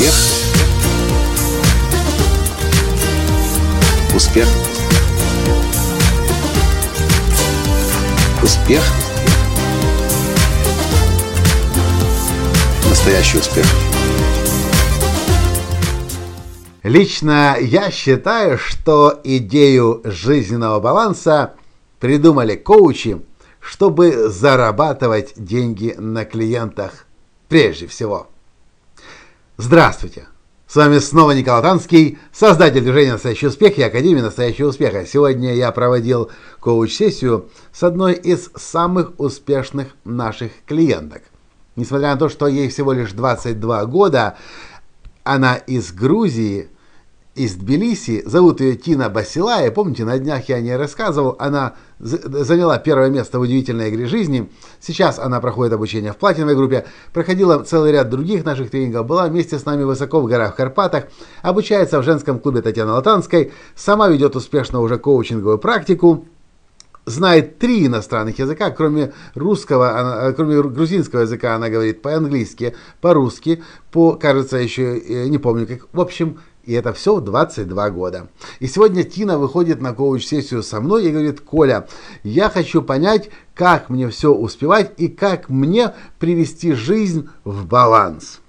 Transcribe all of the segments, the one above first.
Успех. Успех. Успех. Настоящий успех. Лично я считаю, что идею жизненного баланса придумали коучи, чтобы зарабатывать деньги на клиентах прежде всего. Здравствуйте! С вами снова Николай Танский, создатель движения «Настоящий успех» и Академии «Настоящего успеха». Сегодня я проводил коуч-сессию с одной из самых успешных наших клиенток. Несмотря на то, что ей всего лишь 22 года, она из Грузии – из Тбилиси, зовут ее Тина Басилая, помните, на днях я о ней рассказывал, она заняла первое место в удивительной игре жизни, сейчас она проходит обучение в платиновой группе, проходила целый ряд других наших тренингов, была вместе с нами высоко в горах в Карпатах, обучается в женском клубе Татьяны Латанской, сама ведет успешно уже коучинговую практику, знает три иностранных языка, кроме русского, кроме грузинского языка она говорит по-английски, по-русски, по, кажется, еще э, не помню как. В общем, и это все в 22 года. И сегодня Тина выходит на коуч-сессию со мной и говорит, Коля, я хочу понять, как мне все успевать и как мне привести жизнь в баланс.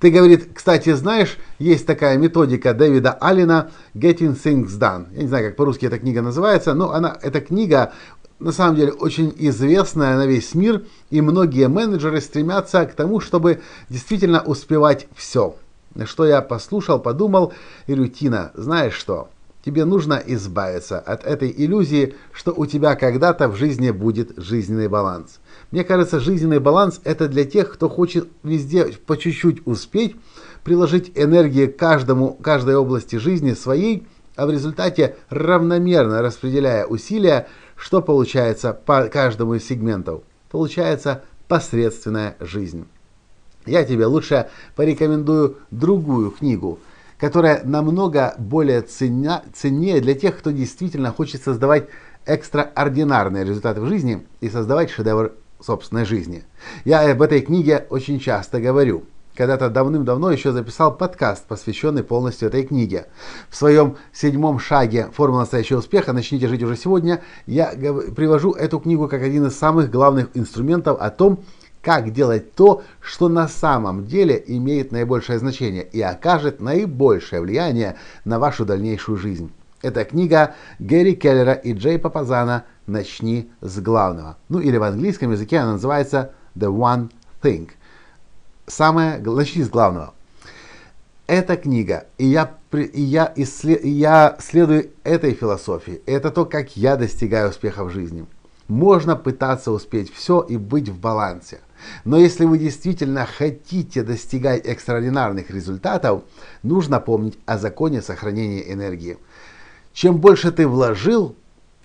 Ты, говорит, кстати, знаешь, есть такая методика Дэвида Аллена Getting Things Done. Я не знаю, как по-русски эта книга называется, но она, эта книга на самом деле очень известная на весь мир, и многие менеджеры стремятся к тому, чтобы действительно успевать все. Что я послушал, подумал, и Рютина, знаешь что, тебе нужно избавиться от этой иллюзии, что у тебя когда-то в жизни будет жизненный баланс. Мне кажется, жизненный баланс это для тех, кто хочет везде по чуть-чуть успеть, приложить энергии каждому, каждой области жизни своей, а в результате равномерно распределяя усилия, что получается по каждому из сегментов? Получается посредственная жизнь я тебе лучше порекомендую другую книгу, которая намного более ценя, ценнее для тех, кто действительно хочет создавать экстраординарные результаты в жизни и создавать шедевр собственной жизни. Я об этой книге очень часто говорю. Когда-то давным-давно еще записал подкаст, посвященный полностью этой книге. В своем седьмом шаге «Формула настоящего успеха. Начните жить уже сегодня» я привожу эту книгу как один из самых главных инструментов о том, как делать то, что на самом деле имеет наибольшее значение и окажет наибольшее влияние на вашу дальнейшую жизнь. Это книга Гэри Келлера и Джей Папазана «Начни с главного». Ну или в английском языке она называется «The One Thing». Самое, начни с главного. Эта книга, и я, и я, исслед, и я следую этой философии. Это то, как я достигаю успеха в жизни. Можно пытаться успеть все и быть в балансе – но если вы действительно хотите достигать экстраординарных результатов, нужно помнить о законе сохранения энергии. Чем больше ты вложил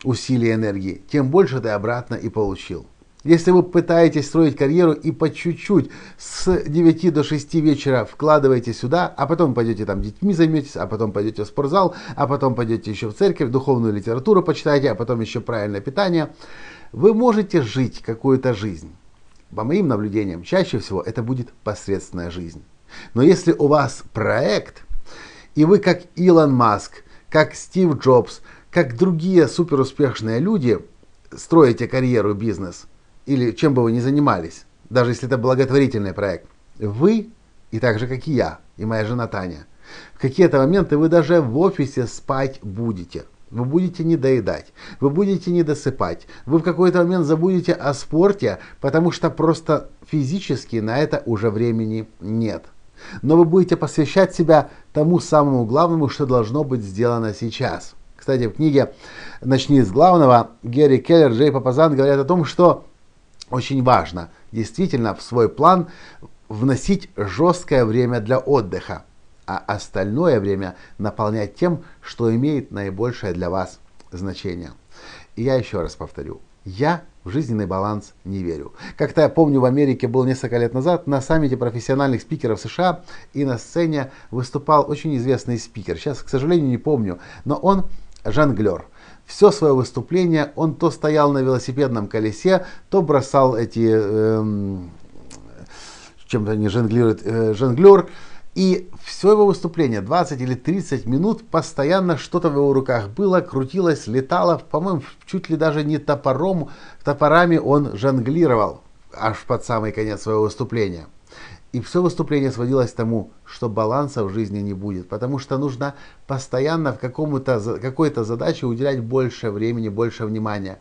усилий энергии, тем больше ты обратно и получил. Если вы пытаетесь строить карьеру и по чуть-чуть с 9 до 6 вечера вкладываете сюда, а потом пойдете там детьми займетесь, а потом пойдете в спортзал, а потом пойдете еще в церковь, духовную литературу почитаете, а потом еще правильное питание, вы можете жить какую-то жизнь. По моим наблюдениям, чаще всего это будет посредственная жизнь. Но если у вас проект, и вы как Илон Маск, как Стив Джобс, как другие суперуспешные люди строите карьеру, бизнес, или чем бы вы ни занимались, даже если это благотворительный проект, вы, и так же, как и я, и моя жена Таня, в какие-то моменты вы даже в офисе спать будете – вы будете недоедать, вы будете недосыпать, вы в какой-то момент забудете о спорте, потому что просто физически на это уже времени нет. Но вы будете посвящать себя тому самому главному, что должно быть сделано сейчас. Кстати, в книге «Начни с главного» Герри Келлер, Джей Папазан говорят о том, что очень важно действительно в свой план вносить жесткое время для отдыха а остальное время наполнять тем, что имеет наибольшее для вас значение. И я еще раз повторю, я в жизненный баланс не верю. Как-то я помню, в Америке был несколько лет назад на саммите профессиональных спикеров США, и на сцене выступал очень известный спикер. Сейчас, к сожалению, не помню, но он жонглер. Все свое выступление он то стоял на велосипедном колесе, то бросал эти... Эм, чем-то не жонглирует, э, жонглер, И все его выступление, 20 или 30 минут, постоянно что-то в его руках было, крутилось, летало, по-моему, чуть ли даже не топором, топорами он жонглировал аж под самый конец своего выступления. И все выступление сводилось к тому, что баланса в жизни не будет, потому что нужно постоянно в какому-то, какой-то задаче уделять больше времени, больше внимания.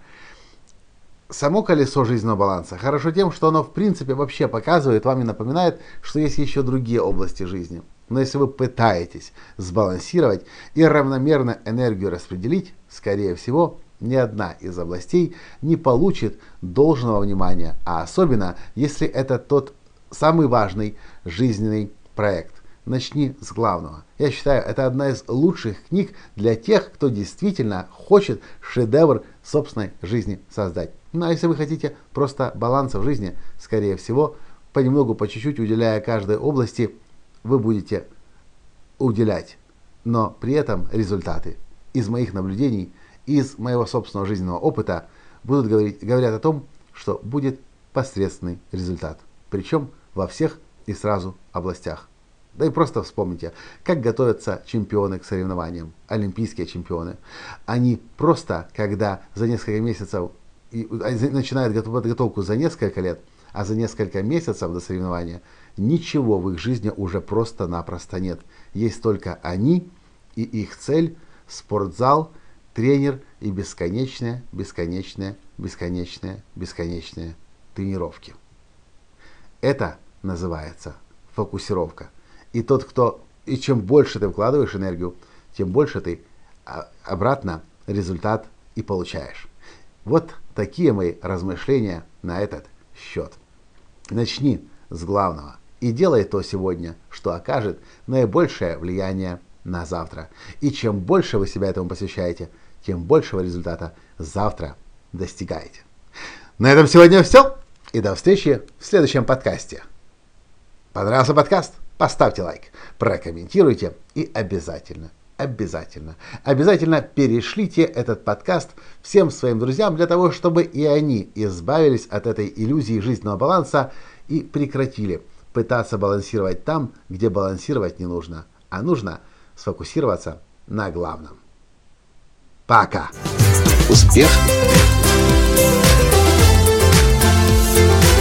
Само колесо жизненного баланса хорошо тем, что оно в принципе вообще показывает вам и напоминает, что есть еще другие области жизни. Но если вы пытаетесь сбалансировать и равномерно энергию распределить, скорее всего, ни одна из областей не получит должного внимания, а особенно если это тот самый важный жизненный проект. Начни с главного. Я считаю, это одна из лучших книг для тех, кто действительно хочет шедевр собственной жизни создать. Ну а если вы хотите просто баланса в жизни, скорее всего, понемногу, по чуть-чуть, уделяя каждой области, вы будете уделять. Но при этом результаты из моих наблюдений, из моего собственного жизненного опыта будут говорить, говорят о том, что будет посредственный результат. Причем во всех и сразу областях. Да и просто вспомните, как готовятся чемпионы к соревнованиям, олимпийские чемпионы. Они просто, когда за несколько месяцев а, начинают подготовку за несколько лет, а за несколько месяцев до соревнования ничего в их жизни уже просто-напросто нет. Есть только они и их цель, спортзал, тренер и бесконечные, бесконечные, бесконечные, бесконечные тренировки. Это называется фокусировка. И тот, кто... И чем больше ты вкладываешь энергию, тем больше ты а, обратно результат и получаешь. Вот такие мои размышления на этот счет. Начни с главного и делай то сегодня, что окажет наибольшее влияние на завтра. И чем больше вы себя этому посвящаете, тем большего результата завтра достигаете. На этом сегодня все. И до встречи в следующем подкасте. Понравился подкаст? Поставьте лайк, прокомментируйте и обязательно, обязательно, обязательно перешлите этот подкаст всем своим друзьям для того, чтобы и они избавились от этой иллюзии жизненного баланса и прекратили пытаться балансировать там, где балансировать не нужно, а нужно сфокусироваться на главном. Пока! Успех!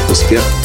Успех!